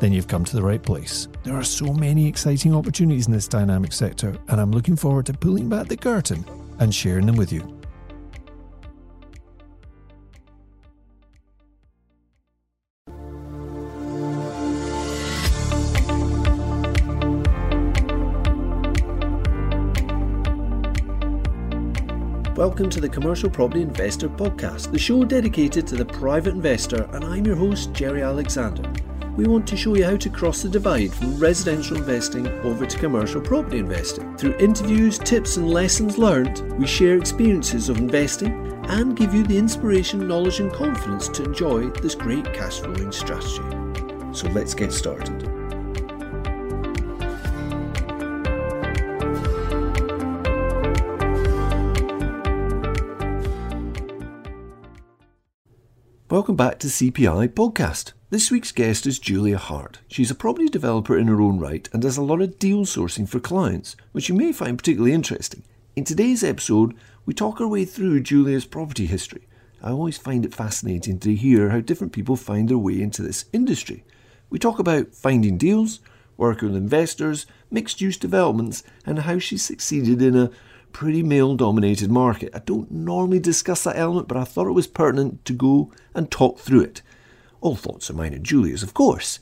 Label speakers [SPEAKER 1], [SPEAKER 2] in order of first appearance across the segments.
[SPEAKER 1] then you've come to the right place. There are so many exciting opportunities in this dynamic sector, and I'm looking forward to pulling back the curtain and sharing them with you. Welcome to the Commercial Property Investor Podcast, the show dedicated to the private investor, and I'm your host, Jerry Alexander we want to show you how to cross the divide from residential investing over to commercial property investing. Through interviews, tips, and lessons learned, we share experiences of investing and give you the inspiration, knowledge, and confidence to enjoy this great cash flowing strategy. So let's get started. Welcome back to CPI Podcast. This week's guest is Julia Hart. She's a property developer in her own right and does a lot of deal sourcing for clients, which you may find particularly interesting. In today's episode, we talk our way through Julia's property history. I always find it fascinating to hear how different people find their way into this industry. We talk about finding deals, working with investors, mixed use developments, and how she succeeded in a pretty male dominated market. I don't normally discuss that element, but I thought it was pertinent to go and talk through it. All thoughts are mine and Julia's, of course.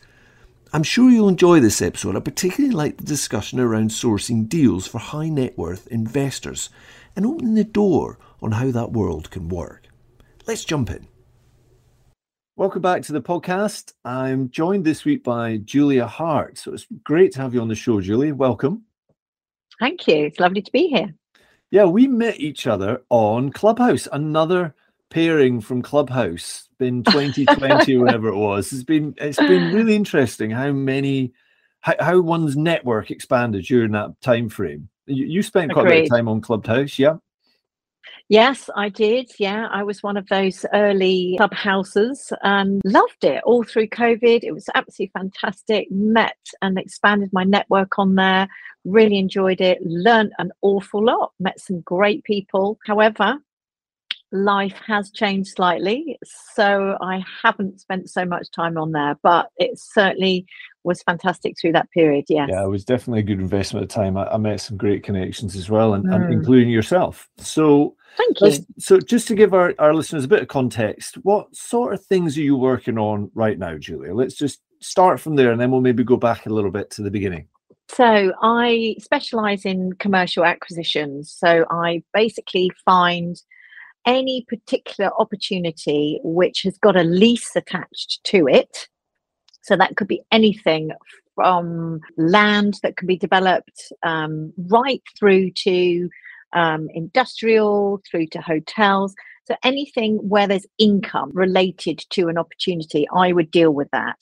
[SPEAKER 1] I'm sure you'll enjoy this episode. I particularly like the discussion around sourcing deals for high net worth investors and opening the door on how that world can work. Let's jump in. Welcome back to the podcast. I'm joined this week by Julia Hart. So it's great to have you on the show, Julia. Welcome.
[SPEAKER 2] Thank you. It's lovely to be here.
[SPEAKER 1] Yeah, we met each other on Clubhouse, another pairing from Clubhouse in 2020 whatever it was. It's been it's been really interesting how many how, how one's network expanded during that time frame. You, you spent quite Agreed. a bit of time on Clubhouse, yeah?
[SPEAKER 2] Yes, I did. Yeah, I was one of those early clubhouses and loved it all through COVID. It was absolutely fantastic. Met and expanded my network on there. Really enjoyed it. Learned an awful lot. Met some great people. However, life has changed slightly. So I haven't spent so much time on there, but it certainly was fantastic through that period. Yes.
[SPEAKER 1] Yeah, it was definitely a good investment of time. I, I met some great connections as well, and, mm. and including yourself. So
[SPEAKER 2] thank you.
[SPEAKER 1] So just to give our, our listeners a bit of context, what sort of things are you working on right now, Julia? Let's just start from there and then we'll maybe go back a little bit to the beginning.
[SPEAKER 2] So I specialize in commercial acquisitions. So I basically find any particular opportunity which has got a lease attached to it. So that could be anything from land that can be developed um, right through to um, industrial, through to hotels. So anything where there's income related to an opportunity, I would deal with that.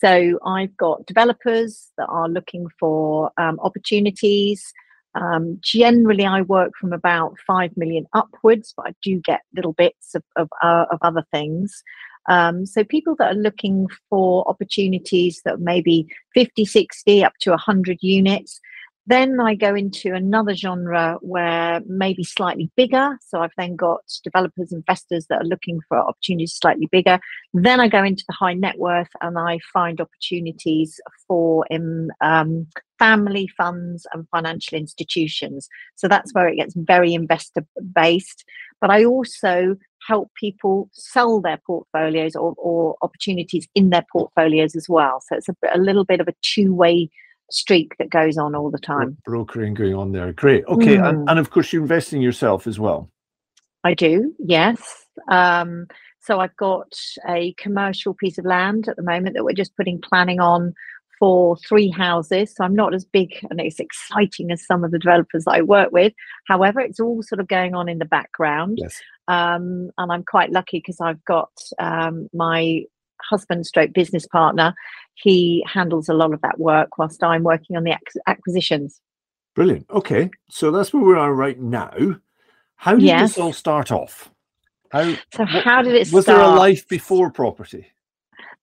[SPEAKER 2] So I've got developers that are looking for um, opportunities um, generally, I work from about 5 million upwards, but I do get little bits of, of, uh, of other things. Um, so, people that are looking for opportunities that maybe 50, 60, up to 100 units, then I go into another genre where maybe slightly bigger. So I've then got developers, investors that are looking for opportunities slightly bigger. Then I go into the high net worth and I find opportunities for um, um, family funds and financial institutions. So that's where it gets very investor based. But I also help people sell their portfolios or, or opportunities in their portfolios as well. So it's a, a little bit of a two way streak that goes on all the time.
[SPEAKER 1] Brokering going on there. Great. Okay. Mm. And, and of course, you're investing yourself as well.
[SPEAKER 2] I do, yes. Um, so I've got a commercial piece of land at the moment that we're just putting planning on for three houses. So I'm not as big and as exciting as some of the developers I work with. However, it's all sort of going on in the background.
[SPEAKER 1] Yes.
[SPEAKER 2] Um, and I'm quite lucky because I've got um, my husband stroke business partner he handles a lot of that work whilst i'm working on the acquisitions
[SPEAKER 1] Brilliant. Okay, so that's where we are right now. How did yes. this all start off?
[SPEAKER 2] How, so what, how did it start?
[SPEAKER 1] was
[SPEAKER 2] start?
[SPEAKER 1] there a life before property?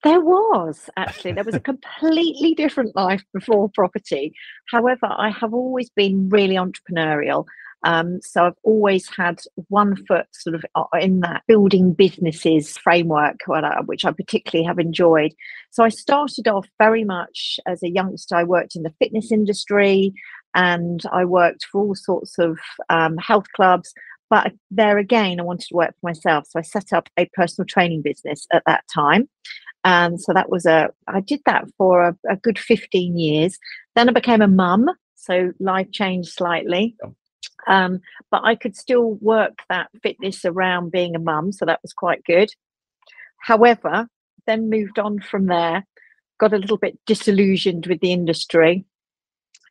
[SPEAKER 2] There was actually. There was a completely different life before property. However, I have always been really entrepreneurial. Um, so I've always had one foot sort of uh, in that building businesses framework, which I particularly have enjoyed. So I started off very much as a youngster. I worked in the fitness industry and I worked for all sorts of um, health clubs. But there again, I wanted to work for myself. So I set up a personal training business at that time. And so that was a, I did that for a, a good 15 years. Then I became a mum. So life changed slightly. Um, but I could still work that fitness around being a mum, so that was quite good. However, then moved on from there, got a little bit disillusioned with the industry,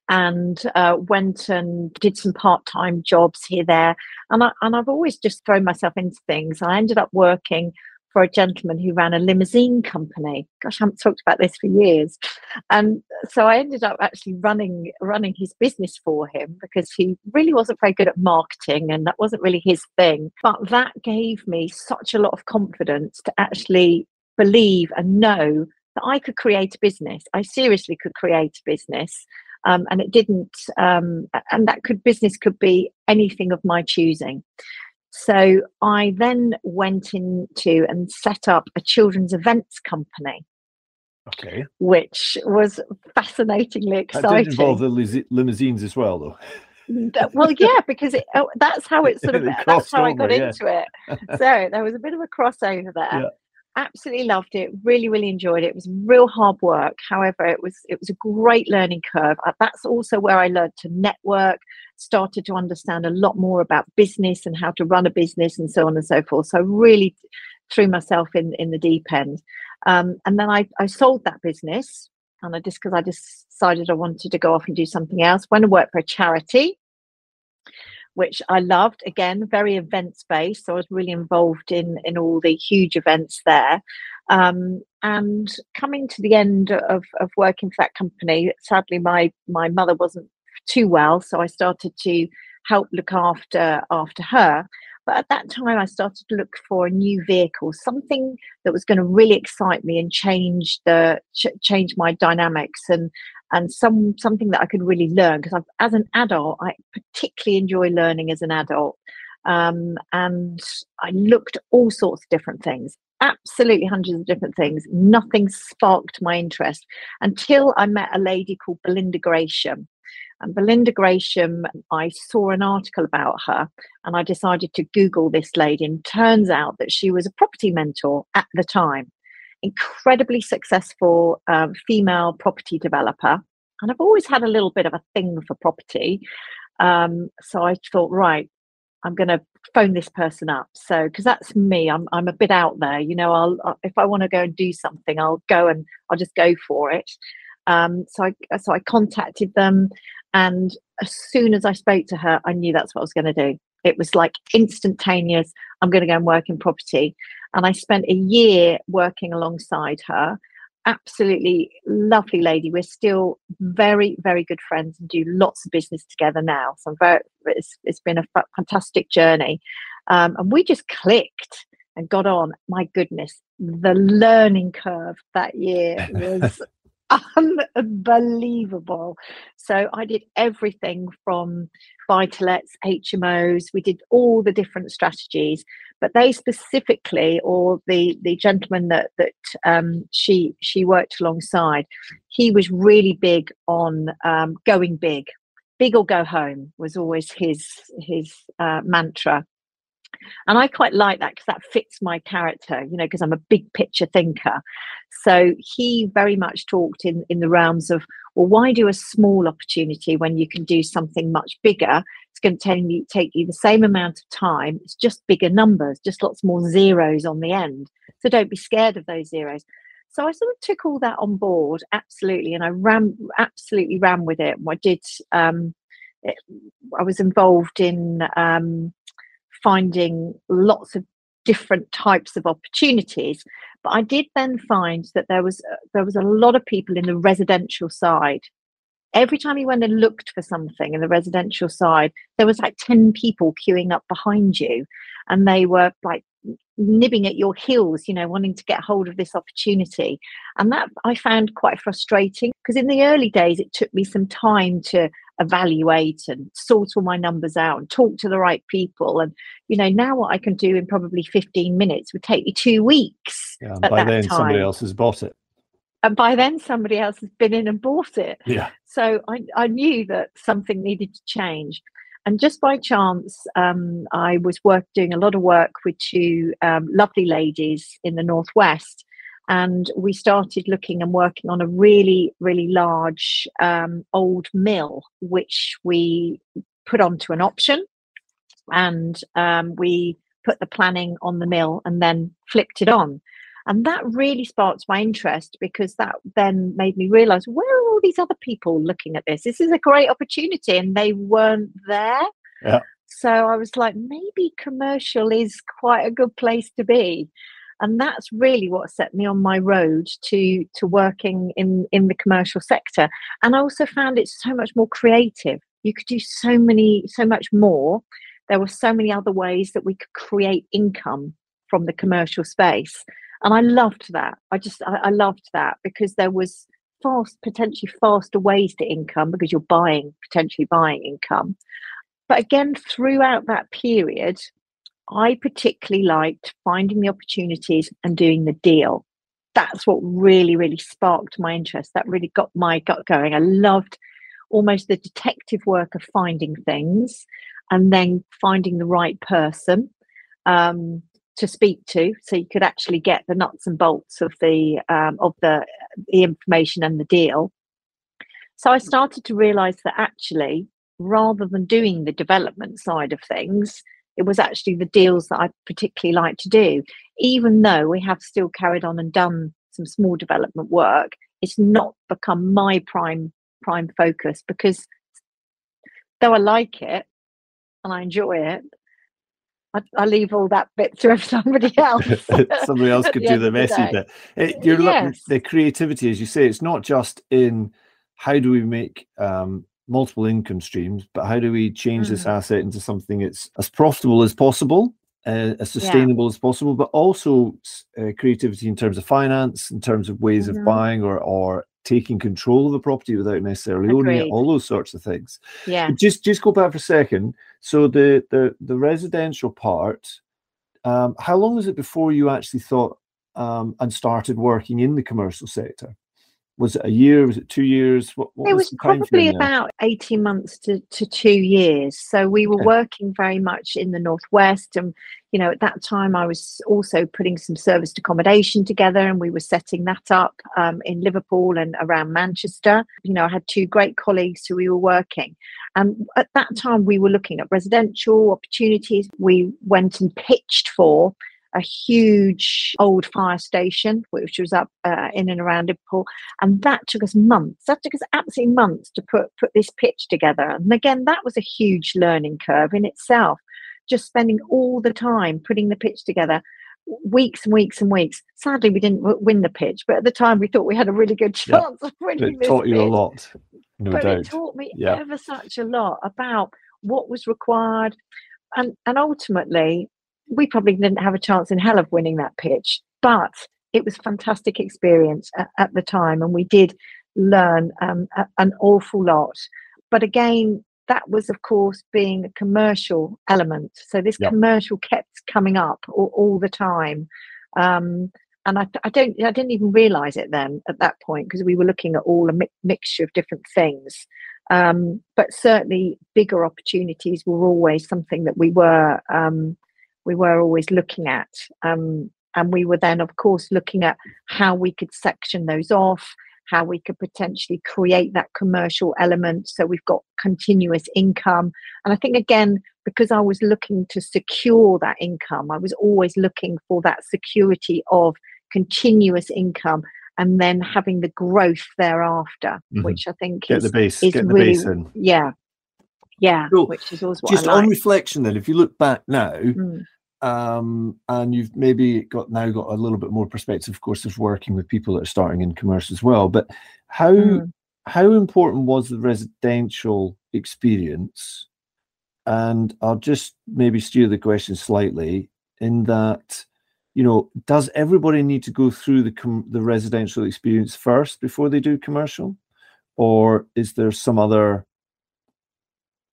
[SPEAKER 2] and uh, went and did some part-time jobs here there. And I, and I've always just thrown myself into things. I ended up working for a gentleman who ran a limousine company. Gosh, I haven't talked about this for years. And so I ended up actually running running his business for him because he really wasn't very good at marketing and that wasn't really his thing. But that gave me such a lot of confidence to actually believe and know that I could create a business. I seriously could create a business. Um, and it didn't um, and that could business could be anything of my choosing so I then went into and set up a children's events company.
[SPEAKER 1] Okay.
[SPEAKER 2] Which was fascinating,ly exciting. That
[SPEAKER 1] did involve the limousines as well, though.
[SPEAKER 2] well, yeah, because it, oh, that's how it sort of that's how over, I got yeah. into it. So there was a bit of a crossover there. Yeah absolutely loved it really really enjoyed it. It was real hard work. However it was it was a great learning curve. Uh, that's also where i learned to network started to understand a lot more about business and how to run a business and so on and so forth. So I really threw myself in in the deep end. Um, and then I, I sold that business and i just because i decided i wanted to go off and do something else. Went and worked for a charity which I loved. Again, very events based. So I was really involved in in all the huge events there. Um, and coming to the end of, of working for that company, sadly my my mother wasn't too well, so I started to help look after after her. But at that time, I started to look for a new vehicle, something that was going to really excite me and change the ch- change my dynamics and and some something that I could really learn because as an adult, I particularly enjoy learning as an adult. Um, and I looked at all sorts of different things, absolutely hundreds of different things. Nothing sparked my interest until I met a lady called Belinda Gresham. And Belinda Gresham, I saw an article about her and I decided to Google this lady. And turns out that she was a property mentor at the time incredibly successful um, female property developer. And I've always had a little bit of a thing for property. Um, so I thought, right, I'm going to phone this person up. So, because that's me, I'm, I'm a bit out there. You know, I'll, uh, if I want to go and do something, I'll go and I'll just go for it. Um, so I, so I contacted them. And as soon as I spoke to her, I knew that's what I was going to do. It was like instantaneous. I'm going to go and work in property. And I spent a year working alongside her. Absolutely lovely lady. We're still very, very good friends and do lots of business together now. So very, it's, it's been a f- fantastic journey. Um, and we just clicked and got on. My goodness, the learning curve that year was unbelievable. So I did everything from to HMOs, we did all the different strategies, but they specifically, or the the gentleman that that um, she she worked alongside, he was really big on um, going big. Big or go home was always his his uh, mantra and I quite like that because that fits my character, you know, because I'm a big picture thinker. So he very much talked in, in the realms of, well, why do a small opportunity when you can do something much bigger? It's going to take you, take you the same amount of time. It's just bigger numbers, just lots more zeros on the end. So don't be scared of those zeros. So I sort of took all that on board, absolutely, and I ran, absolutely ran with it. I did. Um, it, I was involved in um, finding lots of different types of opportunities but i did then find that there was uh, there was a lot of people in the residential side every time you went and looked for something in the residential side, there was like 10 people queuing up behind you and they were like nibbing at your heels, you know, wanting to get hold of this opportunity. And that I found quite frustrating because in the early days, it took me some time to evaluate and sort all my numbers out and talk to the right people. And, you know, now what I can do in probably 15 minutes would take me two weeks.
[SPEAKER 1] Yeah, by then, time. somebody else has bought it
[SPEAKER 2] and by then somebody else has been in and bought it.
[SPEAKER 1] Yeah.
[SPEAKER 2] So I, I knew that something needed to change. And just by chance, um, I was work doing a lot of work with two um, lovely ladies in the northwest, and we started looking and working on a really, really large um, old mill, which we put onto an option, and um, we put the planning on the mill and then flipped it on. And that really sparked my interest because that then made me realize where are all these other people looking at this? This is a great opportunity, and they weren't there.
[SPEAKER 1] Yeah.
[SPEAKER 2] So I was like, maybe commercial is quite a good place to be. And that's really what set me on my road to to working in in the commercial sector. And I also found it so much more creative. You could do so many, so much more. There were so many other ways that we could create income from the commercial space and I loved that. I just I, I loved that because there was fast, potentially faster ways to income because you're buying potentially buying income. But again, throughout that period, I particularly liked finding the opportunities and doing the deal. That's what really, really sparked my interest. That really got my gut going. I loved almost the detective work of finding things and then finding the right person. Um, to speak to, so you could actually get the nuts and bolts of the um, of the the information and the deal. So I started to realise that actually, rather than doing the development side of things, it was actually the deals that I particularly like to do. Even though we have still carried on and done some small development work, it's not become my prime prime focus because though I like it and I enjoy it, I, I, leave all that bit to somebody else.
[SPEAKER 1] somebody else could do the messy bit. It, you're yes. the creativity, as you say, it's not just in how do we make um, multiple income streams, but how do we change mm. this asset into something that's as profitable as possible, uh, as sustainable yeah. as possible, but also uh, creativity in terms of finance, in terms of ways mm-hmm. of buying or or taking control of the property without necessarily Agreed. owning it, all those sorts of things.
[SPEAKER 2] Yeah.
[SPEAKER 1] But just just go back for a second. So the the the residential part, um, how long was it before you actually thought um, and started working in the commercial sector? Was it a year? Was it two years? What, what
[SPEAKER 2] it was, was probably about 18 months to, to two years. So we were okay. working very much in the Northwest. And, you know, at that time I was also putting some serviced accommodation together and we were setting that up um, in Liverpool and around Manchester. You know, I had two great colleagues who we were working. And at that time we were looking at residential opportunities. We went and pitched for a huge old fire station, which was up uh, in and around Liverpool. And that took us months. That took us absolutely months to put, put this pitch together. And again, that was a huge learning curve in itself. Just spending all the time putting the pitch together, weeks and weeks and weeks. Sadly, we didn't win the pitch, but at the time we thought we had a really good chance yeah. of winning.
[SPEAKER 1] It taught
[SPEAKER 2] you
[SPEAKER 1] a lot, no
[SPEAKER 2] but
[SPEAKER 1] doubt.
[SPEAKER 2] It taught me yeah. ever such a lot about what was required, and and ultimately we probably didn't have a chance in hell of winning that pitch, but it was fantastic experience at, at the time, and we did learn um, a, an awful lot. But again, that was, of course, being a commercial element. So this yep. commercial kept coming up all, all the time. Um, and I, I, don't, I didn't even realize it then at that point because we were looking at all a mi- mixture of different things. Um, but certainly, bigger opportunities were always something that we were um, we were always looking at. Um, and we were then, of course, looking at how we could section those off, how we could potentially create that commercial element so we've got continuous income. And I think, again, because I was looking to secure that income, I was always looking for that security of continuous income and then having the growth thereafter, mm-hmm. which I think
[SPEAKER 1] get
[SPEAKER 2] is,
[SPEAKER 1] the base,
[SPEAKER 2] is
[SPEAKER 1] get the
[SPEAKER 2] really,
[SPEAKER 1] base in.
[SPEAKER 2] yeah, yeah,
[SPEAKER 1] so
[SPEAKER 2] which is always
[SPEAKER 1] just
[SPEAKER 2] on
[SPEAKER 1] reflection. Then, if you look back now,
[SPEAKER 2] mm.
[SPEAKER 1] um, and you've maybe got now got a little bit more perspective, of course, of working with people that are starting in commerce as well. But how mm. how important was the residential experience? And I'll just maybe steer the question slightly in that, you know, does everybody need to go through the com- the residential experience first before they do commercial, or is there some other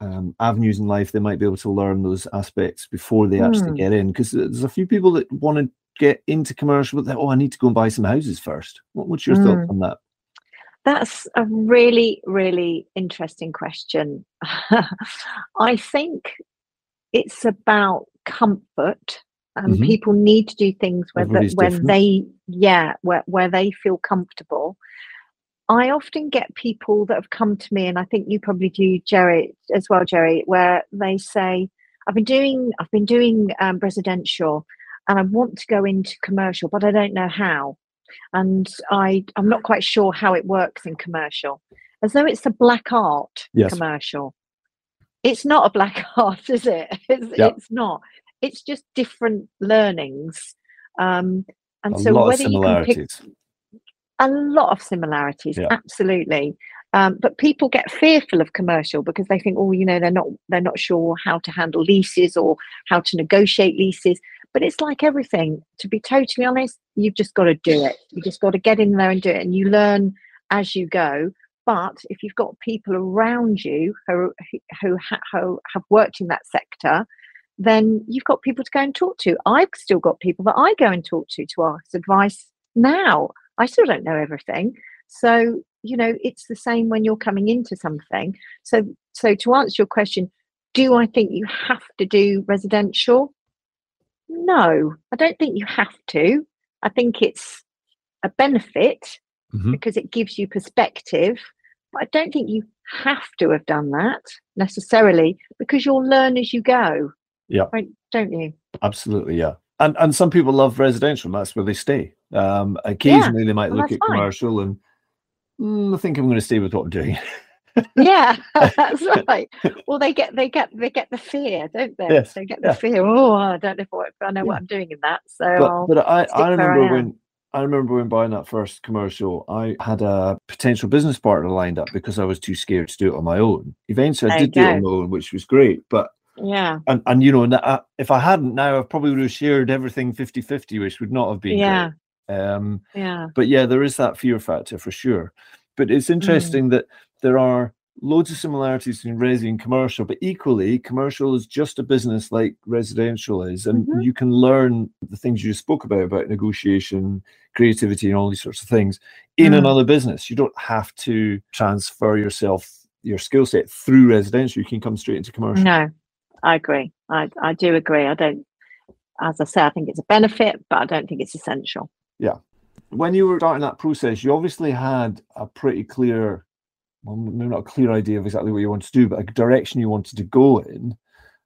[SPEAKER 1] um, avenues in life they might be able to learn those aspects before they actually
[SPEAKER 2] Hmm.
[SPEAKER 1] get in? Because there's a few people that want to get into commercial, but they, oh, I need to go and buy some houses first. What, what's your
[SPEAKER 2] Mm.
[SPEAKER 1] on that?
[SPEAKER 2] That's a really, really interesting question. I think it's about comfort, and
[SPEAKER 1] Mhm.
[SPEAKER 2] people need to do things where the,
[SPEAKER 1] different.
[SPEAKER 2] they, yeah, where where they feel comfortable. I often get people that have come to me, and I think you probably do, Jerry, as well, Jerry, where they say, "I've been doing, I've been doing um, residential, and I want to go into commercial, but I don't know how." and I I'm not quite sure how it works in commercial, as though it's a black art
[SPEAKER 1] Yes.
[SPEAKER 2] commercial. It's not a black art, is it? It's,
[SPEAKER 1] Yep.
[SPEAKER 2] it's not. It's just different learnings, um, and
[SPEAKER 1] A
[SPEAKER 2] so whether you can pick. A lot of similarities,
[SPEAKER 1] Yeah.
[SPEAKER 2] absolutely. Um, but people get fearful of commercial because they think, oh, you know, they're not they're not sure how to handle leases or how to negotiate leases. But it's like everything. To be totally honest, you've just got to do it. You just got to get in there and do it, and you learn as you go. But if you've got people around you who who, ha- who have worked in that sector, then you've got people to go and talk to. I've still got people that I go and talk to to ask advice now. I still don't know everything. So, you know, it's the same when you're coming into something. So so to answer your question, do I think you have to do residential? No, I don't think you have to. I think it's a benefit
[SPEAKER 1] Mhm.
[SPEAKER 2] because it gives you perspective. But I don't think you have to have done that necessarily because you'll learn as you go.
[SPEAKER 1] Yeah.
[SPEAKER 2] Right, don't you?
[SPEAKER 1] Absolutely, yeah. And and some people love residential, and that's where they stay. Um, occasionally, they might
[SPEAKER 2] well,
[SPEAKER 1] look at
[SPEAKER 2] fine.
[SPEAKER 1] commercial and "Mm, I think I'm going to stay with what I'm doing.
[SPEAKER 2] yeah that's right well they get they get they get the fear don't they
[SPEAKER 1] Yes,
[SPEAKER 2] they get the
[SPEAKER 1] yeah.
[SPEAKER 2] fear oh i don't know if I, I know
[SPEAKER 1] Yeah.
[SPEAKER 2] what i'm doing in that so
[SPEAKER 1] but
[SPEAKER 2] I'll,
[SPEAKER 1] but I, I
[SPEAKER 2] where I
[SPEAKER 1] remember when I remember when buying that first commercial, I had a potential business partner lined up because I was too scared to do it on my own. Eventually, I
[SPEAKER 2] There
[SPEAKER 1] did do it on my own, which was great. But
[SPEAKER 2] yeah
[SPEAKER 1] and and you know, if I hadn't now, I probably would have shared everything 50-50, which would not have been
[SPEAKER 2] yeah
[SPEAKER 1] great. Um,
[SPEAKER 2] yeah
[SPEAKER 1] but yeah, there is that fear factor for sure. But
[SPEAKER 2] Mm.
[SPEAKER 1] it's interesting that there are loads of similarities between resi and commercial, but equally, commercial is just a business like residential is, and
[SPEAKER 2] Mhm.
[SPEAKER 1] you can learn the things you spoke about about negotiation, creativity, and all these sorts of things in
[SPEAKER 2] Mm.
[SPEAKER 1] another business. You don't have to transfer yourself your skill set through residential. You can come straight into commercial.
[SPEAKER 2] no i agree i i do agree i don't as i say i think it's a benefit but i don't think it's essential
[SPEAKER 1] when you were starting that process, you obviously had a pretty clear, well, maybe not a clear idea of exactly what you wanted to do, but a direction you wanted to go in.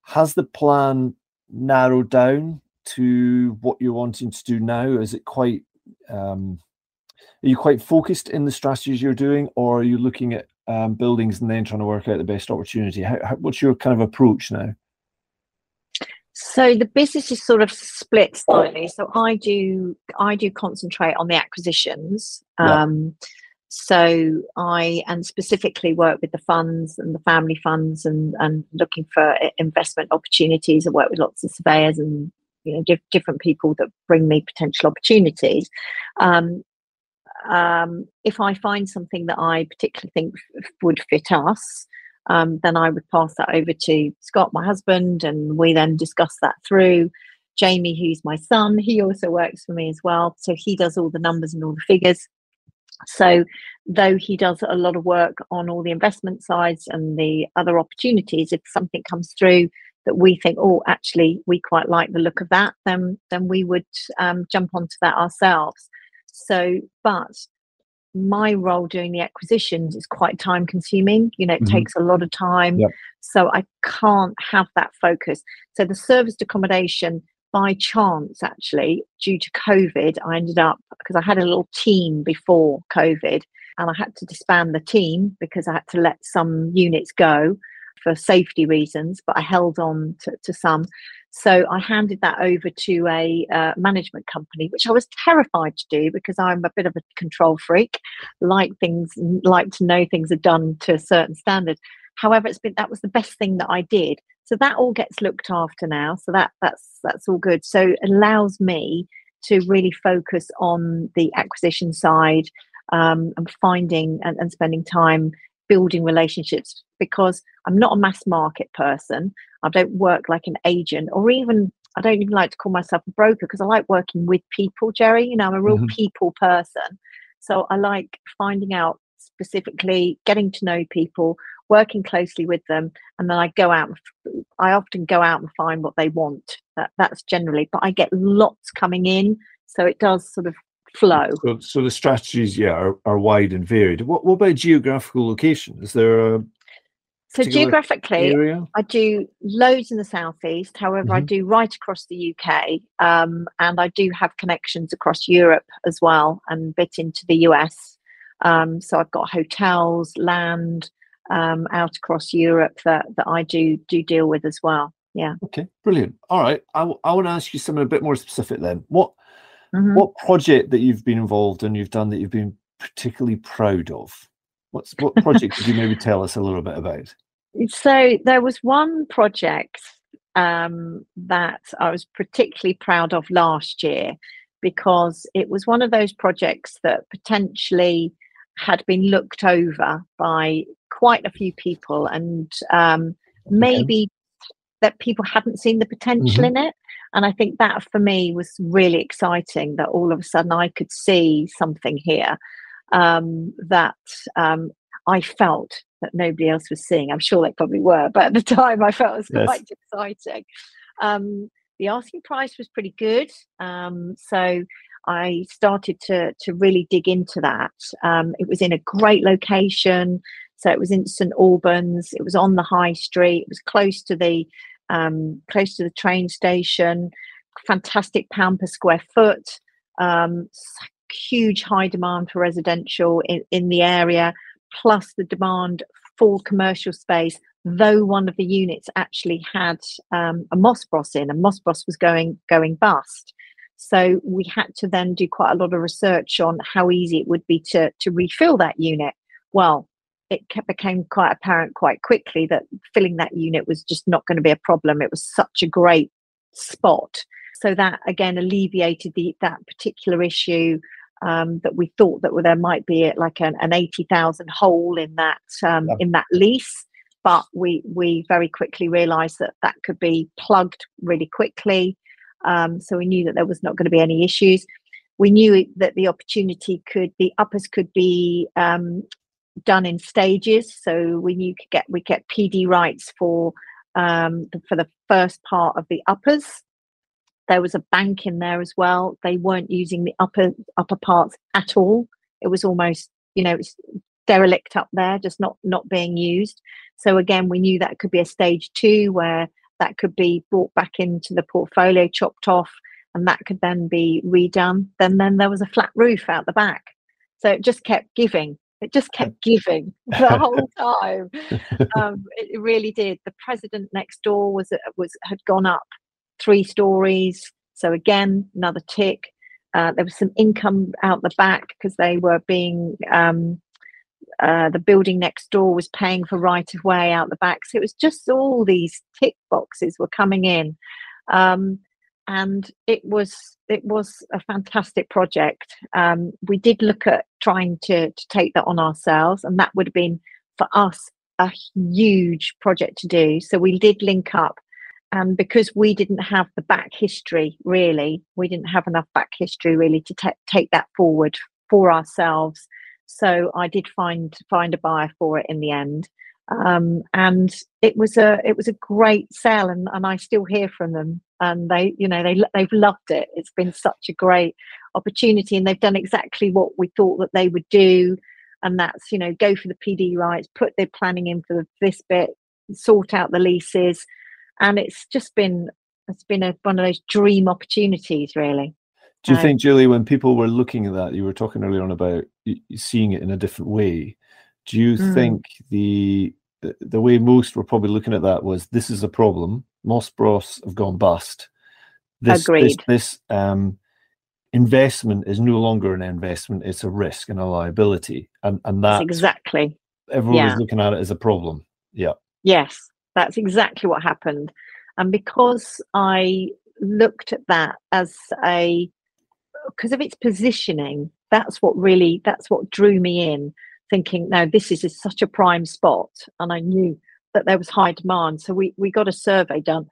[SPEAKER 1] Has the plan narrowed down to what you're wanting to do now? Is it quite, um, are you quite focused in the strategies you're doing, or are you looking at um, buildings and then trying to work out the best opportunity? How, how, what's your kind of approach now?
[SPEAKER 2] So the business is sort of split slightly. So I do I do concentrate on the acquisitions.
[SPEAKER 1] Yeah.
[SPEAKER 2] Um, so I and specifically work with the funds and the family funds and and looking for investment opportunities. I work with lots of surveyors and you know diff- different people that bring me potential opportunities. Um, um, if I find something that I particularly think f- would fit us, um, then I would pass that over to Scott, my husband, and we then discuss that through. Jamie, who's my son, he also works for me as well. So he does all the numbers and all the figures. So, though he does a lot of work on all the investment sides and the other opportunities, if something comes through that we think, oh, actually, we quite like the look of that, then then we would um, jump onto that ourselves. So, but my role doing the acquisitions is quite time consuming. You know, it
[SPEAKER 1] Mhm.
[SPEAKER 2] takes a lot of time.
[SPEAKER 1] Yep.
[SPEAKER 2] So I can't have that focus. So the serviced accommodation, by chance, actually, due to COVID, I ended up because I had a little team before COVID and I had to disband the team because I had to let some units go for safety reasons, but I held on to, to some. So I handed that over to a uh, management company, which I was terrified to do because I'm a bit of a control freak, like things, like to know things are done to a certain standard. However, it's been that was the best thing that I did. So that all gets looked after now. So that that's that's all good. So it allows me to really focus on the acquisition side um, and finding and, and spending time building relationships because I'm not a mass market person. I don't work like an agent or even I don't even like to call myself a broker because I like working with people, Jerry. You know, I'm a real mm-hmm. people person. So I like finding out specifically, getting to know people, working closely with them, and then I go out. I often go out and find what they want. That that's generally, but I get lots coming in, so it does sort of flow.
[SPEAKER 1] So, so the strategies, yeah, are, are wide and varied. What, what about geographical location? Is there a
[SPEAKER 2] so geographically, area? I do loads in the southeast. However, mm-hmm. I do right across the UK, um, and I do have connections across Europe as well, and a bit into the US. Um, so I've got hotels, land um, out across Europe that that I do do deal with as well. Yeah.
[SPEAKER 1] Okay, brilliant. All right, I, w- I want to ask you something a bit more specific then. What Mm-hmm. What project that you've been involved in, you've done that you've been particularly proud of? What's what project could you maybe tell us a little bit about?
[SPEAKER 2] So there was one project um, that I was particularly proud of last year because it was one of those projects that potentially had been looked over by quite a few people and um, maybe okay. that people hadn't seen the potential mm-hmm. in it and I think that for me was really exciting that all of a sudden I could see something here um, that um, I felt that nobody else was seeing. I'm sure they probably were, but at the time I felt it was yes. quite exciting. Um, the asking price was pretty good. Um, so I started to, to really dig into that. Um, it was in a great location. So it was in St Albans. It was on the high street. It was close to the um, close to the train station, fantastic pound per square foot, um, huge high demand for residential in, in the area, plus the demand for commercial space. Though one of the units actually had um, a Moss Bros in, and Moss Bros was going going bust. So we had to then do quite a lot of research on how easy it would be to to refill that unit. Well, it became quite apparent quite quickly that filling that unit was just not going to be a problem. It was such a great spot. So that again alleviated the, that particular issue um, that we thought that there might be like an, an 80,000 hole in that um, yeah. in that lease. But we we very quickly realised that that could be plugged really quickly. Um, so we knew that there was not going to be any issues we knew that the opportunity could the uppers could be um, done in stages. So when you could get we get PD rights for um, for the first part of the uppers. There was a bank in there as well. They weren't using the upper upper parts at all. It was almost you know it's derelict up there, just not not being used. So again, we knew that could be a stage two where that could be brought back into the portfolio, chopped off, and that could then be redone. Then then there was a flat roof out the back. So it just kept giving it just kept giving the whole time. Um, it really did. The president next door was uh, was had gone up three stories. So again, another tick. Uh, there was some income out the back because they were being um, uh, the building next door was paying for right of way out the back. So it was just all these tick boxes were coming in. Um, and it was it was a fantastic project. Um, we did look at trying to to take that on ourselves, and that would have been for us a huge project to do. So we did link up, and because we didn't have the back history really, we didn't have enough back history really to t- take that forward for ourselves. So I did find find a buyer for it in the end um, and it was a it was a great sell and, and I still hear from them and they you know they they've loved it. It's been such a great opportunity and they've done exactly what we thought that they would do. And that's you know go for the PD rights put their planning in for this bit sort out the leases. And it's just been it's been a, one of those dream opportunities really.
[SPEAKER 1] Do you um, think julie when people were looking at that you were talking earlier on about seeing it in a different way do you mm. think the the, the way most were probably looking at that was this is a problem. Moss Bros have gone bust. This,
[SPEAKER 2] Agreed.
[SPEAKER 1] This, this um, investment is no longer an investment; it's a risk and a liability, and and
[SPEAKER 2] That's
[SPEAKER 1] that
[SPEAKER 2] exactly.
[SPEAKER 1] everyone
[SPEAKER 2] yeah.
[SPEAKER 1] was looking at it as a problem. Yeah,
[SPEAKER 2] Yes, that's exactly what happened. And because I looked at that as a because of its positioning, that's what really that's what drew me in, thinking, no, this is, is such a prime spot. And I knew that there was high demand. So we, we got a survey done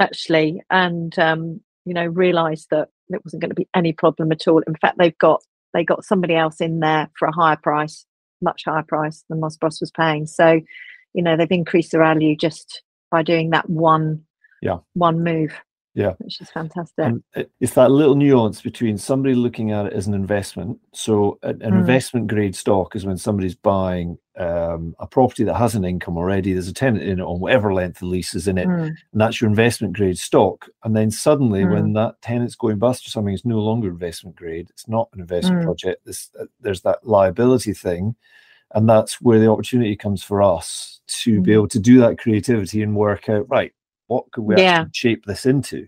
[SPEAKER 2] actually and um, you know, realized that it wasn't going to be any problem at all. In fact, they've got they got somebody else in there for a higher price, much higher price than Moss Bros was paying. So, you know, they've increased the value just by doing that one
[SPEAKER 1] Yeah.
[SPEAKER 2] one move.
[SPEAKER 1] Yeah.
[SPEAKER 2] Which is fantastic.
[SPEAKER 1] and it's that little nuance between somebody looking at it as an investment. So, an,
[SPEAKER 2] Mm.
[SPEAKER 1] investment grade stock is when somebody's buying um, a property that has an income already. There's a tenant in it on whatever length the lease is in it,
[SPEAKER 2] Mm,
[SPEAKER 1] and that's your investment grade stock. And then suddenly, when that tenant's going bust or something, it's no longer investment grade. It's not an investment
[SPEAKER 2] Mm.
[SPEAKER 1] project. This, uh, there's that liability thing, and that's where the opportunity comes for us to be
[SPEAKER 2] Mhm.
[SPEAKER 1] able to do that creativity and work out right what could we
[SPEAKER 2] Yeah.
[SPEAKER 1] actually shape this into.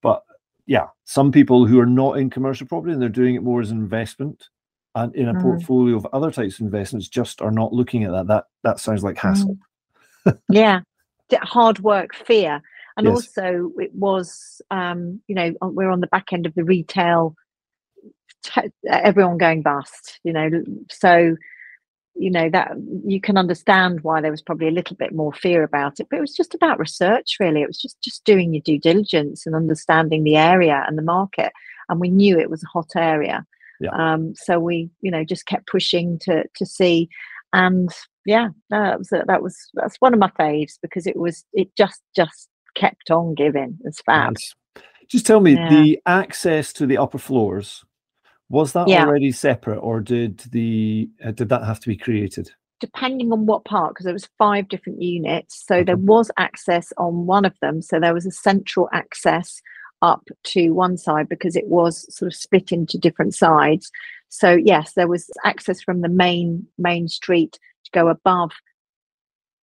[SPEAKER 1] But yeah, some people who are not in commercial property and they're doing it more as an investment. And in a
[SPEAKER 2] Mm.
[SPEAKER 1] portfolio of other types of investments, just are not looking at that. That that sounds like hassle.
[SPEAKER 2] yeah. D- Hard work, fear. And
[SPEAKER 1] Yes.
[SPEAKER 2] also it was um, you know, we're on the back end of the retail t- everyone going bust, you know. So you know that you can understand why there was probably a little bit more fear about it but it was just about research really it was just just doing your due diligence and understanding the area and the market and we knew it was a hot area
[SPEAKER 1] Yeah.
[SPEAKER 2] um so we you know just kept pushing to to see and yeah no, that was a, that was that's one of my faves because it was it just just kept on giving it's fab
[SPEAKER 1] Nice. Just tell me
[SPEAKER 2] Yeah.
[SPEAKER 1] the access to the upper floors was that
[SPEAKER 2] Yeah.
[SPEAKER 1] already separate, or did the uh, did that have to be created?
[SPEAKER 2] depending on what part, because there was five different units. So there was access on one of them. So there was a central access up to one side because it was sort of split into different sides. So yes, there was access from the main main street to go above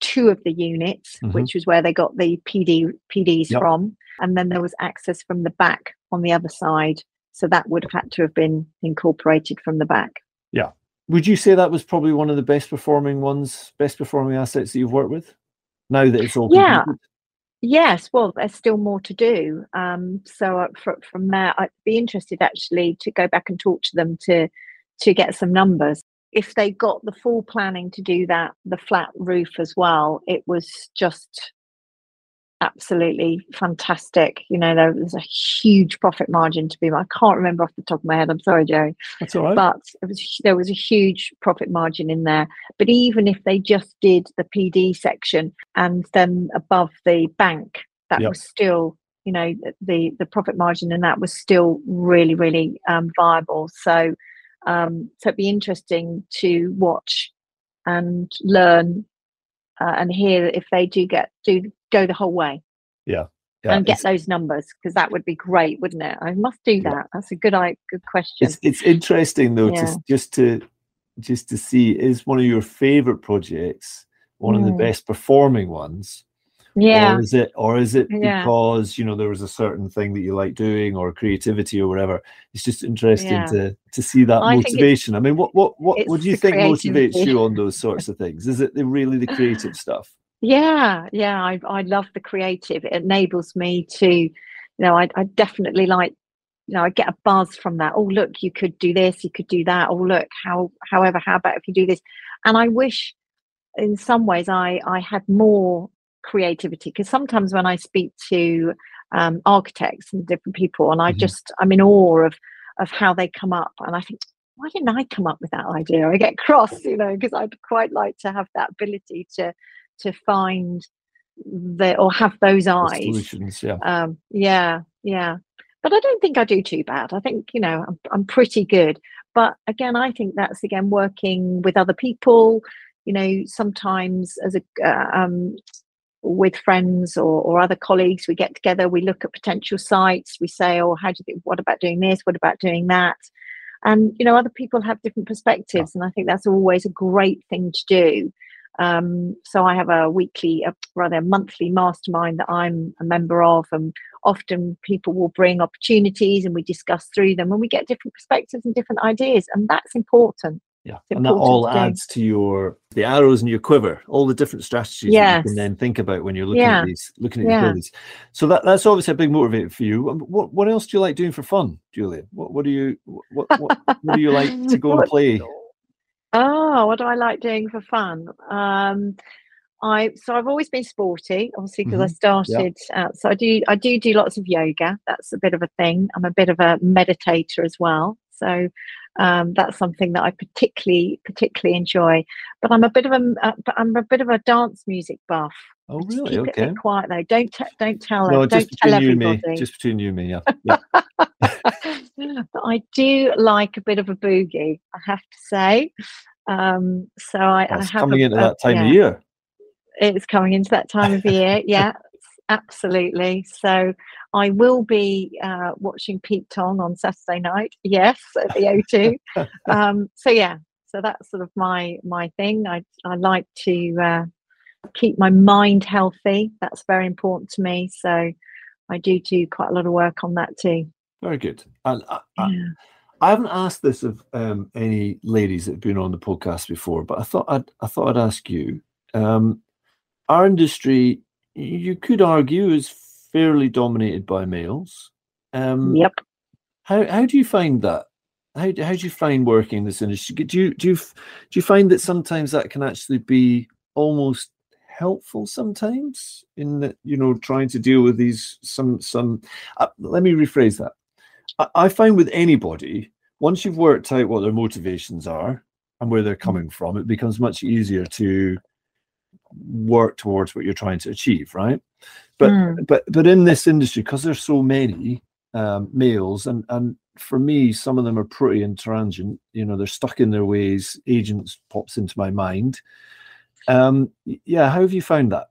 [SPEAKER 2] two of the units,
[SPEAKER 1] Mhm.
[SPEAKER 2] which was where they got the PD PDs
[SPEAKER 1] Yep.
[SPEAKER 2] from, and then there was access from the back on the other side. So that would have had to have been incorporated from the back. Yeah.
[SPEAKER 1] Would you say that was probably one of the best performing ones, best performing assets that you've worked with? Now that it's all
[SPEAKER 2] Yeah.
[SPEAKER 1] completed?
[SPEAKER 2] Yes, well, there's still more to do. Um, so uh, fr- from there, I'd be interested actually to go back and talk to them to to get some numbers. If they got the full planning to do that, the flat roof as well, it was just absolutely fantastic. You know, there was a huge profit margin to be. I can't remember off the top of my head. I'm sorry, Jerry
[SPEAKER 1] That's all right.
[SPEAKER 2] but it was there was a huge profit margin in there. But even if they just did the PD section and then above the bank, that
[SPEAKER 1] Yep.
[SPEAKER 2] was still you know the the profit margin in that was still really really um, viable. So um, so it'd be interesting to watch and learn uh, and hear if they do get do go the whole way
[SPEAKER 1] yeah,
[SPEAKER 2] and get those numbers because that would be great, wouldn't it? I must do
[SPEAKER 1] Yeah.
[SPEAKER 2] that. That's a good good question.
[SPEAKER 1] it's it's interesting though to
[SPEAKER 2] Yeah.
[SPEAKER 1] s- just to just to see is one of your favorite projects one of the
[SPEAKER 2] Mm.
[SPEAKER 1] best performing ones
[SPEAKER 2] yeah.
[SPEAKER 1] or is it or is it
[SPEAKER 2] Yeah.
[SPEAKER 1] because you know there was a certain thing that you like doing or creativity or whatever it's just interesting
[SPEAKER 2] Yeah.
[SPEAKER 1] to to see that motivation i mean what what what, what do you think motivates you on those sorts of things is it the, really the creative stuff
[SPEAKER 2] Yeah, yeah, I I love the creative. It enables me to, you know, I I definitely like, you know, I get a buzz from that. Oh, look, you could do this, you could do that. Oh, look, how however, how about if you do this? And I wish in some ways I I had more creativity because sometimes when I speak to um, architects and different people, and I
[SPEAKER 1] Mhm.
[SPEAKER 2] just I'm in awe of of how they come up, and I think. Why didn't I come up with that idea? I get cross, you know, because I'd quite like to have that ability to to find the or have those eyes
[SPEAKER 1] solutions yeah
[SPEAKER 2] um yeah yeah but i don't think i do too bad i think you know i'm, I'm pretty good but again i think that's again working with other people you know sometimes as a uh, um with friends or, or other colleagues we get together we look at potential sites we say oh how do you think what about doing this? What about doing that? And you know other people have different perspectives and i think that's always a great thing to do. Um, so I have a weekly, a rather monthly mastermind that I'm a member of, and often people will bring opportunities and we discuss through them and we get different perspectives and different ideas and that's important
[SPEAKER 1] yeah and that all adds to your the arrows in your quiver all the different strategies yes. you can then think about when you're looking yeah. at these looking at yeah. these so that, that's obviously a big motivator for you um, what what else do you like doing for fun julia what what do you what what, what do you like to go and play
[SPEAKER 2] oh what do i like doing for fun um I so I've always been sporty, obviously because mm-hmm. I started. Yep. Uh, so I do I do do lots of yoga. That's a bit of a thing. I'm a bit of a meditator as well. So um, that's something that I particularly particularly enjoy. But I'm a bit of a uh, I'm a bit of a dance music buff.
[SPEAKER 1] Oh really? Keep
[SPEAKER 2] okay. It quiet though. Don't t- don't tell.
[SPEAKER 1] No,
[SPEAKER 2] don't
[SPEAKER 1] just tell everybody. Me. Just between you and me. Yeah. yeah.
[SPEAKER 2] but I do like a bit of a boogie. I have to say. Um, so I, I have
[SPEAKER 1] coming a, into that time yeah. of year
[SPEAKER 2] it's coming into that time of year. yeah, absolutely. So I will be uh, watching Pete Tong on Saturday night. Yes, at the O2. um, so yeah, so that's sort of my my thing. I I like to uh, keep my mind healthy. That's very important to me. So I do do quite a lot of work on that too.
[SPEAKER 1] Very good. And I, I, I haven't asked this of um, any ladies that have been on the podcast before, but I thought I'd I thought I'd ask you. Um, our industry, you could argue, is fairly dominated by males.
[SPEAKER 2] Um, yep.
[SPEAKER 1] How how do you find that? How how do you find working in this industry? Do you do you do you find that sometimes that can actually be almost helpful sometimes in that you know trying to deal with these some some uh, let me rephrase that I, I, find with anybody once you've worked out what their motivations are and where they're coming from it becomes much easier to work towards what you're trying to achieve, right? But mm. but but in this industry, because there's so many um, males, and and for me, some of them are pretty intransigent. You know, they're stuck in their ways. Agents pops into my mind. Um, yeah, how have you found that?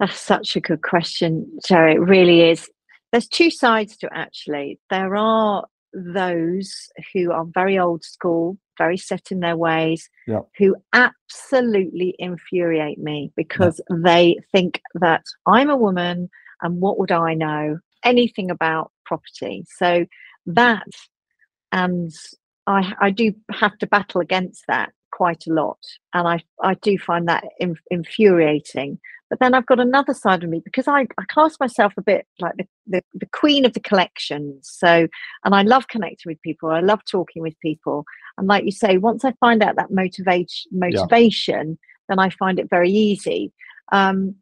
[SPEAKER 2] That's such a good question, Jerry. It really is. There's two sides to it, actually. There are those who are very old school, very set in their ways,
[SPEAKER 1] yeah.
[SPEAKER 2] who absolutely infuriate me because yeah. they think that I'm a woman and what would I know anything about property. So that, and I, I do have to battle against that quite a lot, and I, I do find that infuriating but then I've got another side of me because I, I class myself a bit like the, the, the queen of the collections. So, and I love connecting with people. I love talking with people. And like you say, once I find out that motivation, motivation, yeah. then I find it very easy. Um,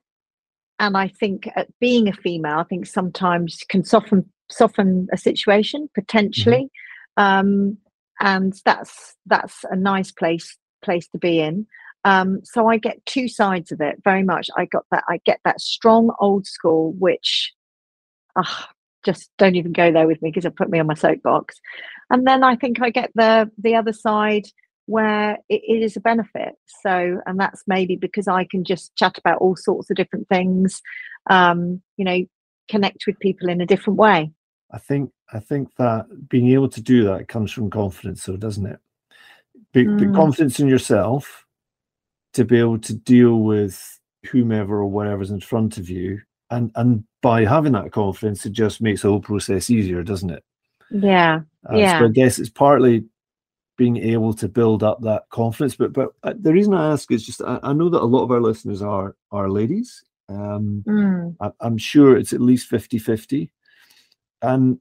[SPEAKER 2] and I think at being a female, I think sometimes can soften soften a situation potentially, mm-hmm. um, and that's that's a nice place place to be in. Um, so I get two sides of it very much. I got that. I get that strong old school, which uh, just don't even go there with me because it put me on my soapbox. And then I think I get the the other side where it, it is a benefit. So, and that's maybe because I can just chat about all sorts of different things. Um, you know, connect with people in a different way.
[SPEAKER 1] I think I think that being able to do that comes from confidence, so doesn't it? Be, mm. be confidence in yourself to be able to deal with whomever or whatever's in front of you and and by having that confidence it just makes the whole process easier doesn't it?
[SPEAKER 2] Yeah uh, yeah.
[SPEAKER 1] So i guess it's partly being able to build up that confidence but but uh, the reason i ask is just i, I know that a lot of our listeners are are ladies um mm. I, i'm sure it's at least 50 50 and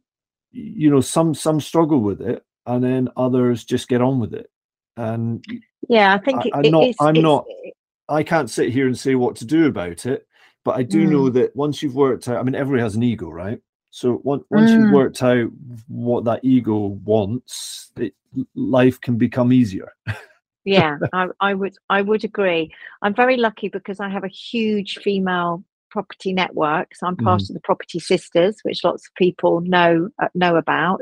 [SPEAKER 1] you know some some struggle with it and then others just get on with it and
[SPEAKER 2] yeah, I think
[SPEAKER 1] I, am not. I'm not. I can't sit here and say what to do about it, but I do mm. know that once you've worked out, I mean, everybody has an ego, right? So once once mm. you've worked out what that ego wants, it, life can become easier.
[SPEAKER 2] yeah, I, I would I would agree. I'm very lucky because I have a huge female property network. So I'm part mm. of the Property Sisters, which lots of people know uh, know about,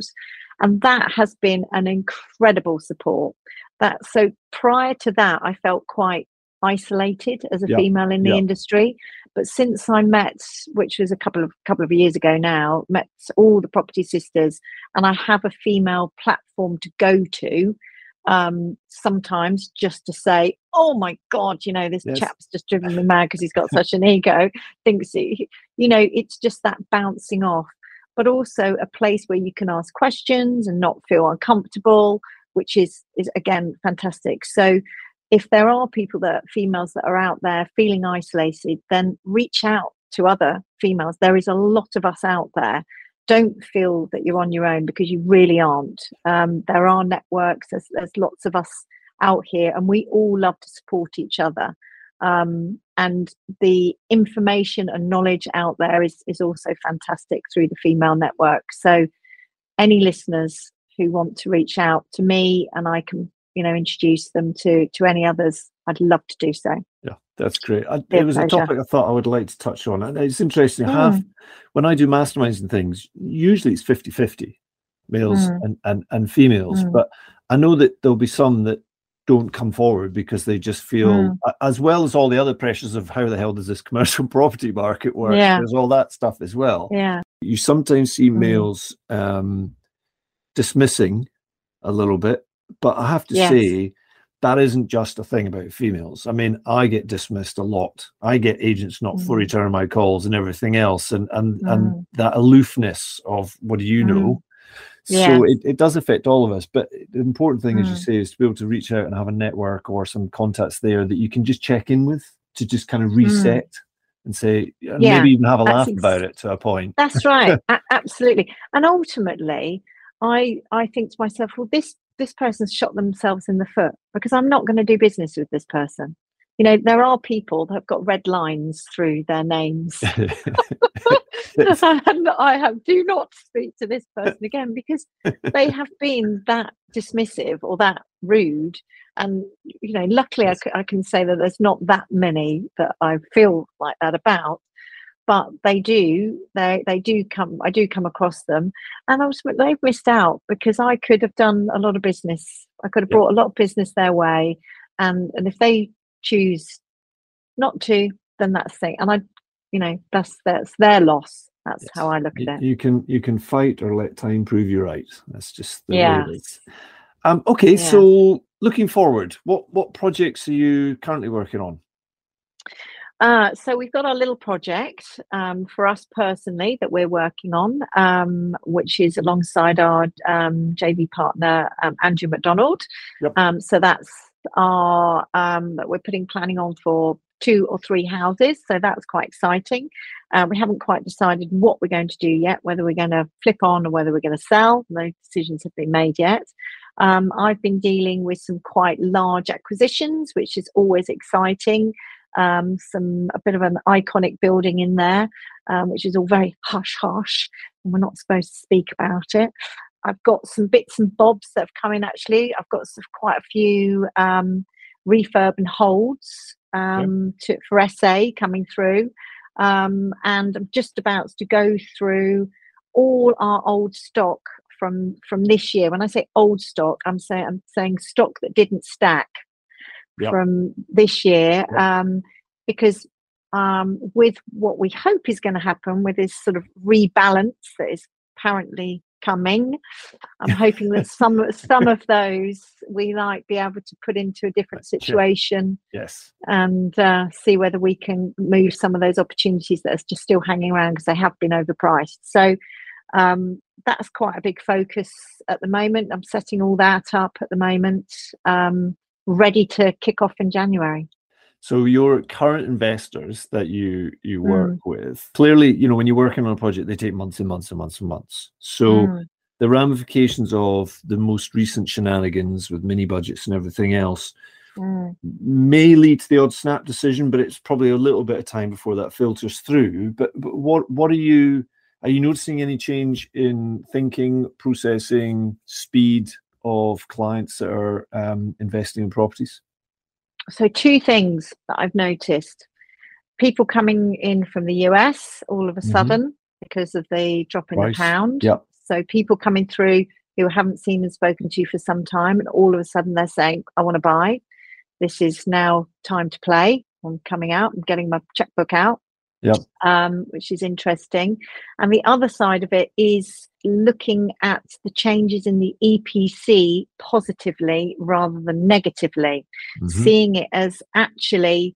[SPEAKER 2] and that has been an incredible support that so prior to that i felt quite isolated as a female in the industry but since i met which was a couple of couple of years ago now met all the property sisters and i have a female platform to go to um, sometimes just to say, "Oh my God, you know, this yes. chap's just driven me mad because he's got such an ego." Thinks he, you know, it's just that bouncing off, but also a place where you can ask questions and not feel uncomfortable, which is is again fantastic. So. If there are people that females that are out there feeling isolated, then reach out to other females. There is a lot of us out there don't feel that you're on your own because you really aren't. Um, there are networks, there's, there's lots of us out here, and we all love to support each other. Um, and the information and knowledge out there is, is also fantastic through the female network. So, any listeners who want to reach out to me and I can, you know, introduce them to to any others, I'd love to do so.
[SPEAKER 1] Yeah, that's great. I, it was pleasure. a topic I thought I would like to touch on. And it's interesting. Mm. Half when I do masterminds and things, usually it's 50 50 males mm. and, and, and females. Mm. But I know that there'll be some that don't come forward because they just feel, mm. as well as all the other pressures of how the hell does this commercial property market work, yeah. there's all that stuff as well.
[SPEAKER 2] Yeah.
[SPEAKER 1] You sometimes see mm. males um, dismissing a little bit, but I have to yes. say, that isn't just a thing about females. I mean, I get dismissed a lot. I get agents not mm. for returning my calls and everything else, and and mm. and that aloofness of what do you mm. know. Yeah. So it, it does affect all of us. But the important thing, as you mm. say, is to be able to reach out and have a network or some contacts there that you can just check in with to just kind of mm. reset and say, yeah, maybe even have a laugh ex- about it to a point.
[SPEAKER 2] That's right. a- absolutely. And ultimately, I I think to myself, well, this this person's shot themselves in the foot because I'm not going to do business with this person. You know, there are people that have got red lines through their names. and I have do not speak to this person again because they have been that dismissive or that rude. And, you know, luckily I, c- I can say that there's not that many that I feel like that about but they do they they do come i do come across them. And ultimately they've missed out because i could have done a lot of business. I could have brought a lot of business their way. And and if they choose not to then that's thing and i you know that's that's their loss. That's yes. how i look at
[SPEAKER 1] it. you can you can fight or let time prove you right. That's just the yeah um okay yeah. so looking forward what what projects are you currently working on
[SPEAKER 2] uh, so we've got our little project um, for us personally that we're working on, um, which is alongside our um, JV partner um, Andrew McDonald. Yep. Um, so that's our um, we're putting planning on for two or three houses, so that's quite exciting. Uh, we haven't quite decided what we're going to do yet, whether we're going to flip on or whether we're going to sell. No decisions have been made yet. I've been dealing with some quite large acquisitions, which is always exciting um, some a bit of an iconic building in there, um, which is all very hush hush, and we're not supposed to speak about it. I've got some bits and bobs that have come in actually. I've got sort of quite a few um, refurb and holds um, to, for SA coming through. Um, and I'm just about to go through all our old stock from from this year. When I say old stock, I'm saying I'm saying stock that didn't stack yep. from this year yep. um, because um, with what we hope is going to happen with this sort of rebalance that is apparently coming i'm hoping that some some of those we might be able to put into a different situation
[SPEAKER 1] yes
[SPEAKER 2] and uh, see whether we can move some of those opportunities that are just still hanging around because they have been overpriced so um, that's quite a big focus at the moment i'm setting all that up at the moment um, ready to kick off in January.
[SPEAKER 1] So your current investors that you you work mm. with, clearly, you know, when you're working on a project, they take months and months and months and months. So mm. the ramifications of the most recent shenanigans with mini budgets and everything else mm. may lead to the odd snap decision, but it's probably a little bit of time before that filters through. But, but what what are you are you noticing any change in thinking, processing, speed, of clients that are um, investing in properties?
[SPEAKER 2] So, two things that I've noticed people coming in from the US all of a mm-hmm. sudden because of the drop in right. the pound.
[SPEAKER 1] Yep.
[SPEAKER 2] So, people coming through who haven't seen and spoken to you for some time, and all of a sudden they're saying, I want to buy. This is now time to play. I'm coming out, I'm getting my checkbook out.
[SPEAKER 1] Yep.
[SPEAKER 2] Um, which is interesting. And the other side of it is looking at the changes in the EPC positively rather than negatively, mm-hmm. seeing it as actually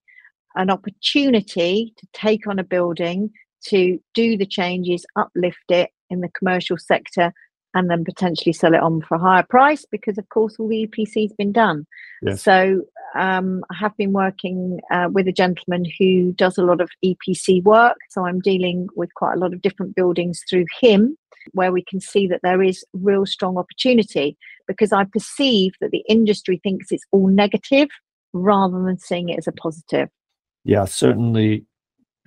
[SPEAKER 2] an opportunity to take on a building, to do the changes, uplift it in the commercial sector, and then potentially sell it on for a higher price because, of course, all the EPC has been done. Yes. So um, I have been working uh, with a gentleman who does a lot of EPC work. So I'm dealing with quite a lot of different buildings through him where we can see that there is real strong opportunity because I perceive that the industry thinks it's all negative rather than seeing it as a positive.
[SPEAKER 1] Yeah, certainly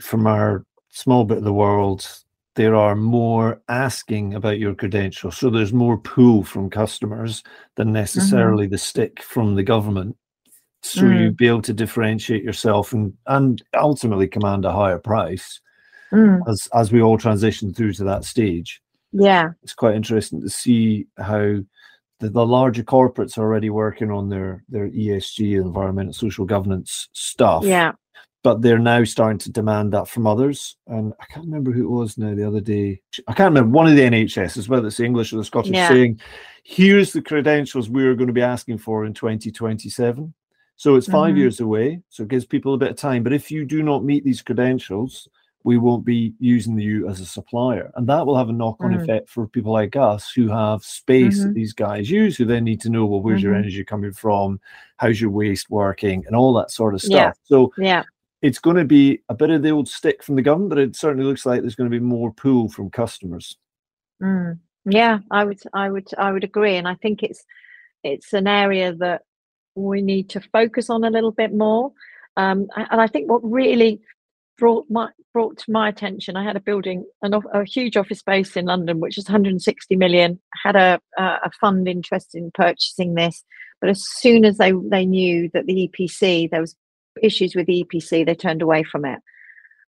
[SPEAKER 1] from our small bit of the world, there are more asking about your credentials. So there's more pull from customers than mm-hmm. necessarily mm-hmm. the stick from the government. So mm. you be able to differentiate yourself and and ultimately command a higher price mm. as as we all transition through to that stage.
[SPEAKER 2] Yeah.
[SPEAKER 1] It's quite interesting to see how the, the larger corporates are already working on their their ESG environmental social governance stuff.
[SPEAKER 2] Yeah
[SPEAKER 1] but they're now starting to demand that from others. And I can't remember who it was now the other day. I can't remember one of the NHS, whether it's the English or the Scottish, yeah. saying, "Here's the credentials we are going to be asking for in 2027." So it's 5 mm-hmm. years away. So it gives people a bit of time. But if you do not meet these credentials, we won't be using you as a supplier. And that will have a knock on mm. effect for people like us who have space mm-hmm. that these guys use, who then need to know, well, where's mm-hmm. your energy coming from? How's your waste working? And all that sort of stuff. Yeah. So
[SPEAKER 2] yeah
[SPEAKER 1] it's going to be a bit of the old stick from the government, but it certainly looks like there's going to be more pull from customers.
[SPEAKER 2] Mm. Yeah, I would, I would, I would agree, and I think it's it's an area that we need to focus on a little bit more. Um, and I think what really brought my brought to my attention, I had a building, an, a huge office space in London, which is 160 million. Had a a fund interested in purchasing this, but as soon as they they knew that the EPC there was issues with the EPC, they turned away from it.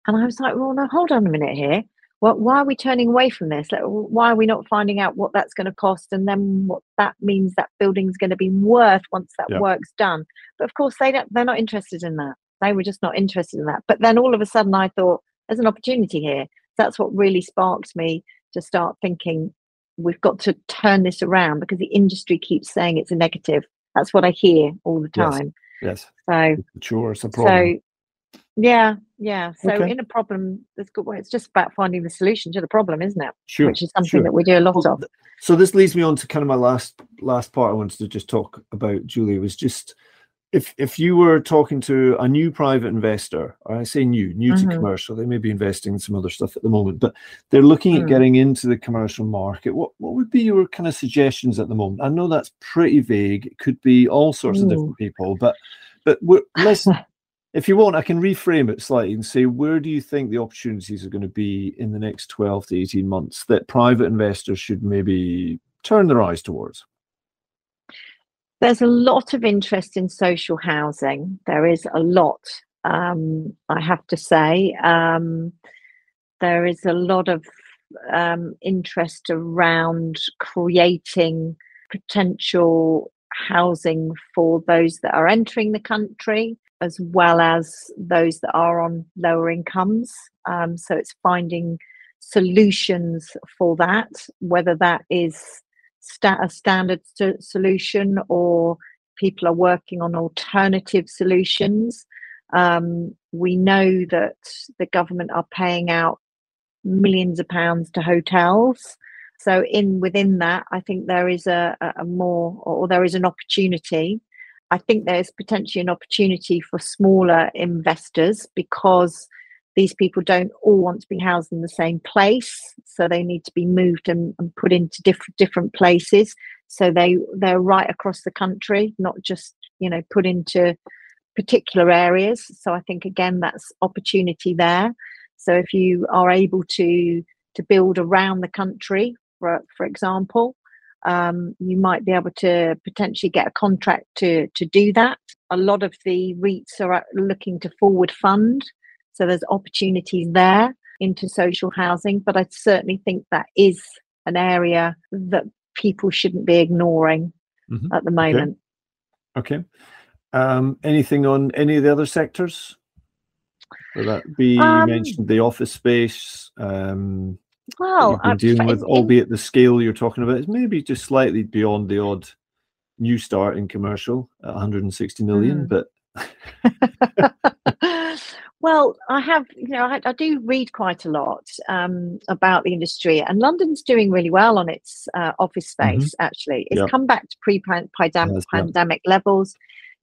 [SPEAKER 2] And I was like, well, no, hold on a minute here. Well, why are we turning away from this? Like, why are we not finding out what that's going to cost and then what that means that building's going to be worth once that yeah. work's done? But of course, they don't. They're not interested in that. They were just not interested in that. But then all of a sudden, I thought there's an opportunity here. That's what really sparked me to start thinking we've got to turn this around because the industry keeps saying it's a negative. That's what I hear all the time.
[SPEAKER 1] Yes. Yes.
[SPEAKER 2] So
[SPEAKER 1] sure, it's a problem.
[SPEAKER 2] So yeah, yeah. So okay. in a problem, there's good. Well, it's just about finding the solution to the problem, isn't it?
[SPEAKER 1] Sure.
[SPEAKER 2] Which is something
[SPEAKER 1] sure.
[SPEAKER 2] that we do a lot well, of.
[SPEAKER 1] So this leads me on to kind of my last last part. I wanted to just talk about Julie was just if if you were talking to a new private investor, or I say new, new mm-hmm. to commercial, they may be investing in some other stuff at the moment, but they're looking mm. at getting into the commercial market. What what would be your kind of suggestions at the moment? I know that's pretty vague. It could be all sorts of different people, but but let's if you want, I can reframe it slightly and say, where do you think the opportunities are going to be in the next 12 to 18 months that private investors should maybe turn their eyes towards?
[SPEAKER 2] There's a lot of interest in social housing. There is a lot, um, I have to say. Um, there is a lot of um, interest around creating potential housing for those that are entering the country as well as those that are on lower incomes. Um, so it's finding solutions for that, whether that is sta- a standard so- solution or people are working on alternative solutions. Um, we know that the government are paying out millions of pounds to hotels. So in within that, I think there is a, a more or there is an opportunity. I think there's potentially an opportunity for smaller investors because these people don't all want to be housed in the same place so they need to be moved and, and, put into different different places. So they they're right across the country not just you know put into particular areas. So i think again that's opportunity there. So if you are able to to build around the country for, for example um, you might be able to potentially get a contract to to do that. A lot of the REITs are looking to forward fund so there's opportunities there into social housing, but I certainly think that is an area that people shouldn't be ignoring mm-hmm. at the moment.
[SPEAKER 1] Okay. okay. Um, anything on any of the other sectors? Will that be um, you mentioned the office space, um,
[SPEAKER 2] Well,
[SPEAKER 1] you've dealing with, in, albeit the scale you're talking about is maybe just slightly beyond the odd new start in commercial at 160 million, mm. but
[SPEAKER 2] well, I have, you know, I, I do read quite a lot um, about the industry, and London's doing really well on its uh, office mm-hmm. space. Mm-hmm. Actually, it's yep. come back to pre-pandemic yes, levels.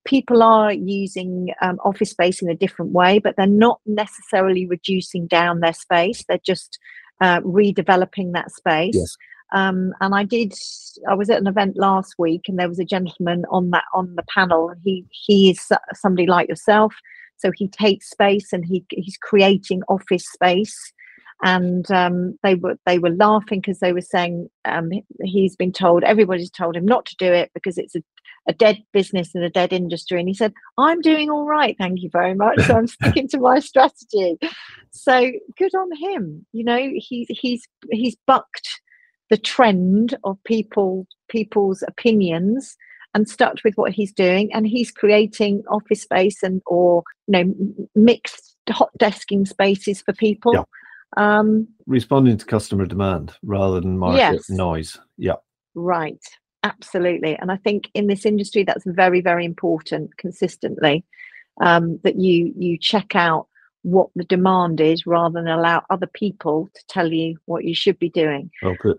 [SPEAKER 2] People are using um, office space in a different way, but they're not necessarily reducing down their space. They're just uh, redeveloping that space. Yes. Um, and I did. I was at an event last week, and there was a gentleman on that on the panel. He he is somebody like yourself, so he takes space and he he's creating office space. And um, they were they were laughing because they were saying um, he's been told everybody's told him not to do it because it's a, a dead business and a dead industry. And he said, "I'm doing all right, thank you very much. So I'm sticking to my strategy." So good on him. You know, he's he's he's bucked the trend of people people's opinions and stuck with what he's doing and he's creating office space and or you know mixed hot desking spaces for people yeah.
[SPEAKER 1] um responding to customer demand rather than market yes. noise yeah
[SPEAKER 2] right absolutely and i think in this industry that's very very important consistently um, that you you check out what the demand is rather than allow other people to tell you what you should be doing.
[SPEAKER 1] Okay.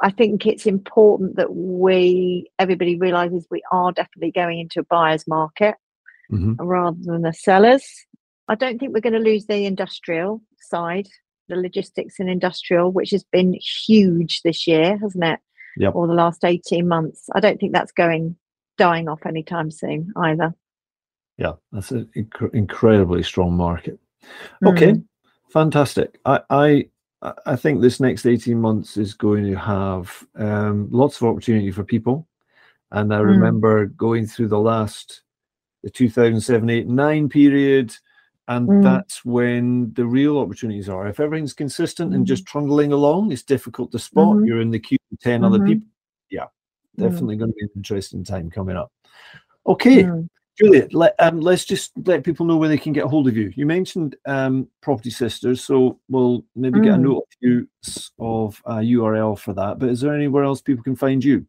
[SPEAKER 2] I think it's important that we everybody realizes we are definitely going into a buyer's market mm-hmm. rather than a seller's. I don't think we're going to lose the industrial side, the logistics and industrial, which has been huge this year, hasn't it?
[SPEAKER 1] Yep.
[SPEAKER 2] Or the last 18 months. I don't think that's going dying off anytime soon either.
[SPEAKER 1] Yeah, that's an inc- incredibly strong market. Okay, mm. fantastic. I, I I think this next 18 months is going to have um, lots of opportunity for people. And I mm. remember going through the last, the 2007, 8, 9 period, and mm. that's when the real opportunities are. If everything's consistent mm. and just mm-hmm. trundling along, it's difficult to spot. Mm-hmm. You're in the queue with 10 mm-hmm. other people. Yeah, definitely going to be an interesting time coming up. Okay, mm. Julia, let, um, let's just let people know where they can get a hold of you. You mentioned um, Property Sisters, so we'll maybe mm. get a mm. note of you of a URL for that. But is there anywhere else people can find you?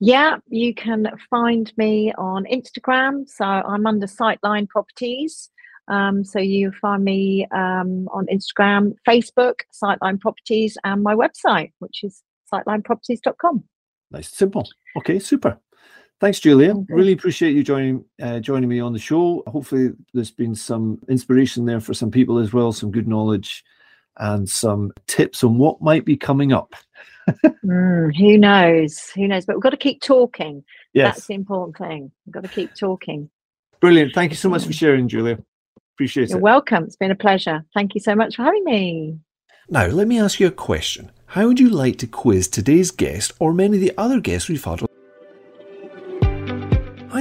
[SPEAKER 2] Yeah, you can find me on Instagram. So I'm under Sightline Properties. Um, so you find me um, on Instagram, Facebook, Sightline Properties, and my website, which is sightlineproperties.com.
[SPEAKER 1] Nice, simple. Okay, super. Thanks, Julia. Okay. Really appreciate you joining uh, joining me on the show. Hopefully, there's been some inspiration there for some people as well, some good knowledge, and some tips on what might be coming up.
[SPEAKER 2] mm, who knows? Who knows? But we've got to keep talking. Yes. That's the important thing. We've got to keep talking.
[SPEAKER 1] Brilliant. Thank you so much for sharing, Julia. Appreciate
[SPEAKER 2] You're
[SPEAKER 1] it.
[SPEAKER 2] welcome. It's been a pleasure. Thank you so much for having me.
[SPEAKER 1] Now, let me ask you a question. How would you like to quiz today's guest or many of the other guests we've had Hi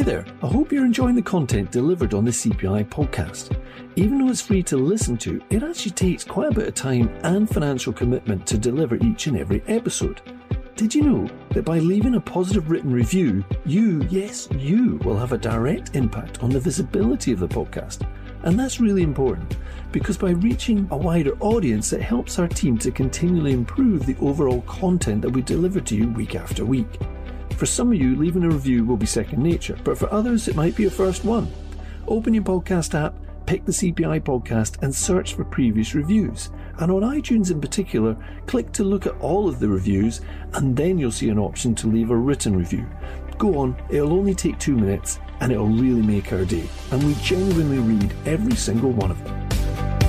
[SPEAKER 1] there, I hope you're enjoying the content delivered on the CPI podcast. Even though it's free to listen to, it actually takes quite a bit of time and financial commitment to deliver each and every episode. Did you know that by leaving a positive written review, you, yes, you, will have a direct impact on the visibility of the podcast? And that's really important because by reaching a wider audience, it helps our team to continually improve the overall content that we deliver to you week after week. For some of you, leaving a review will be second nature, but for others, it might be a first one. Open your podcast app, pick the CPI podcast, and search for previous reviews. And on iTunes in particular, click to look at all of the reviews, and then you'll see an option to leave a written review. Go on, it'll only take two minutes, and it'll really make our day. And we genuinely read every single one of them.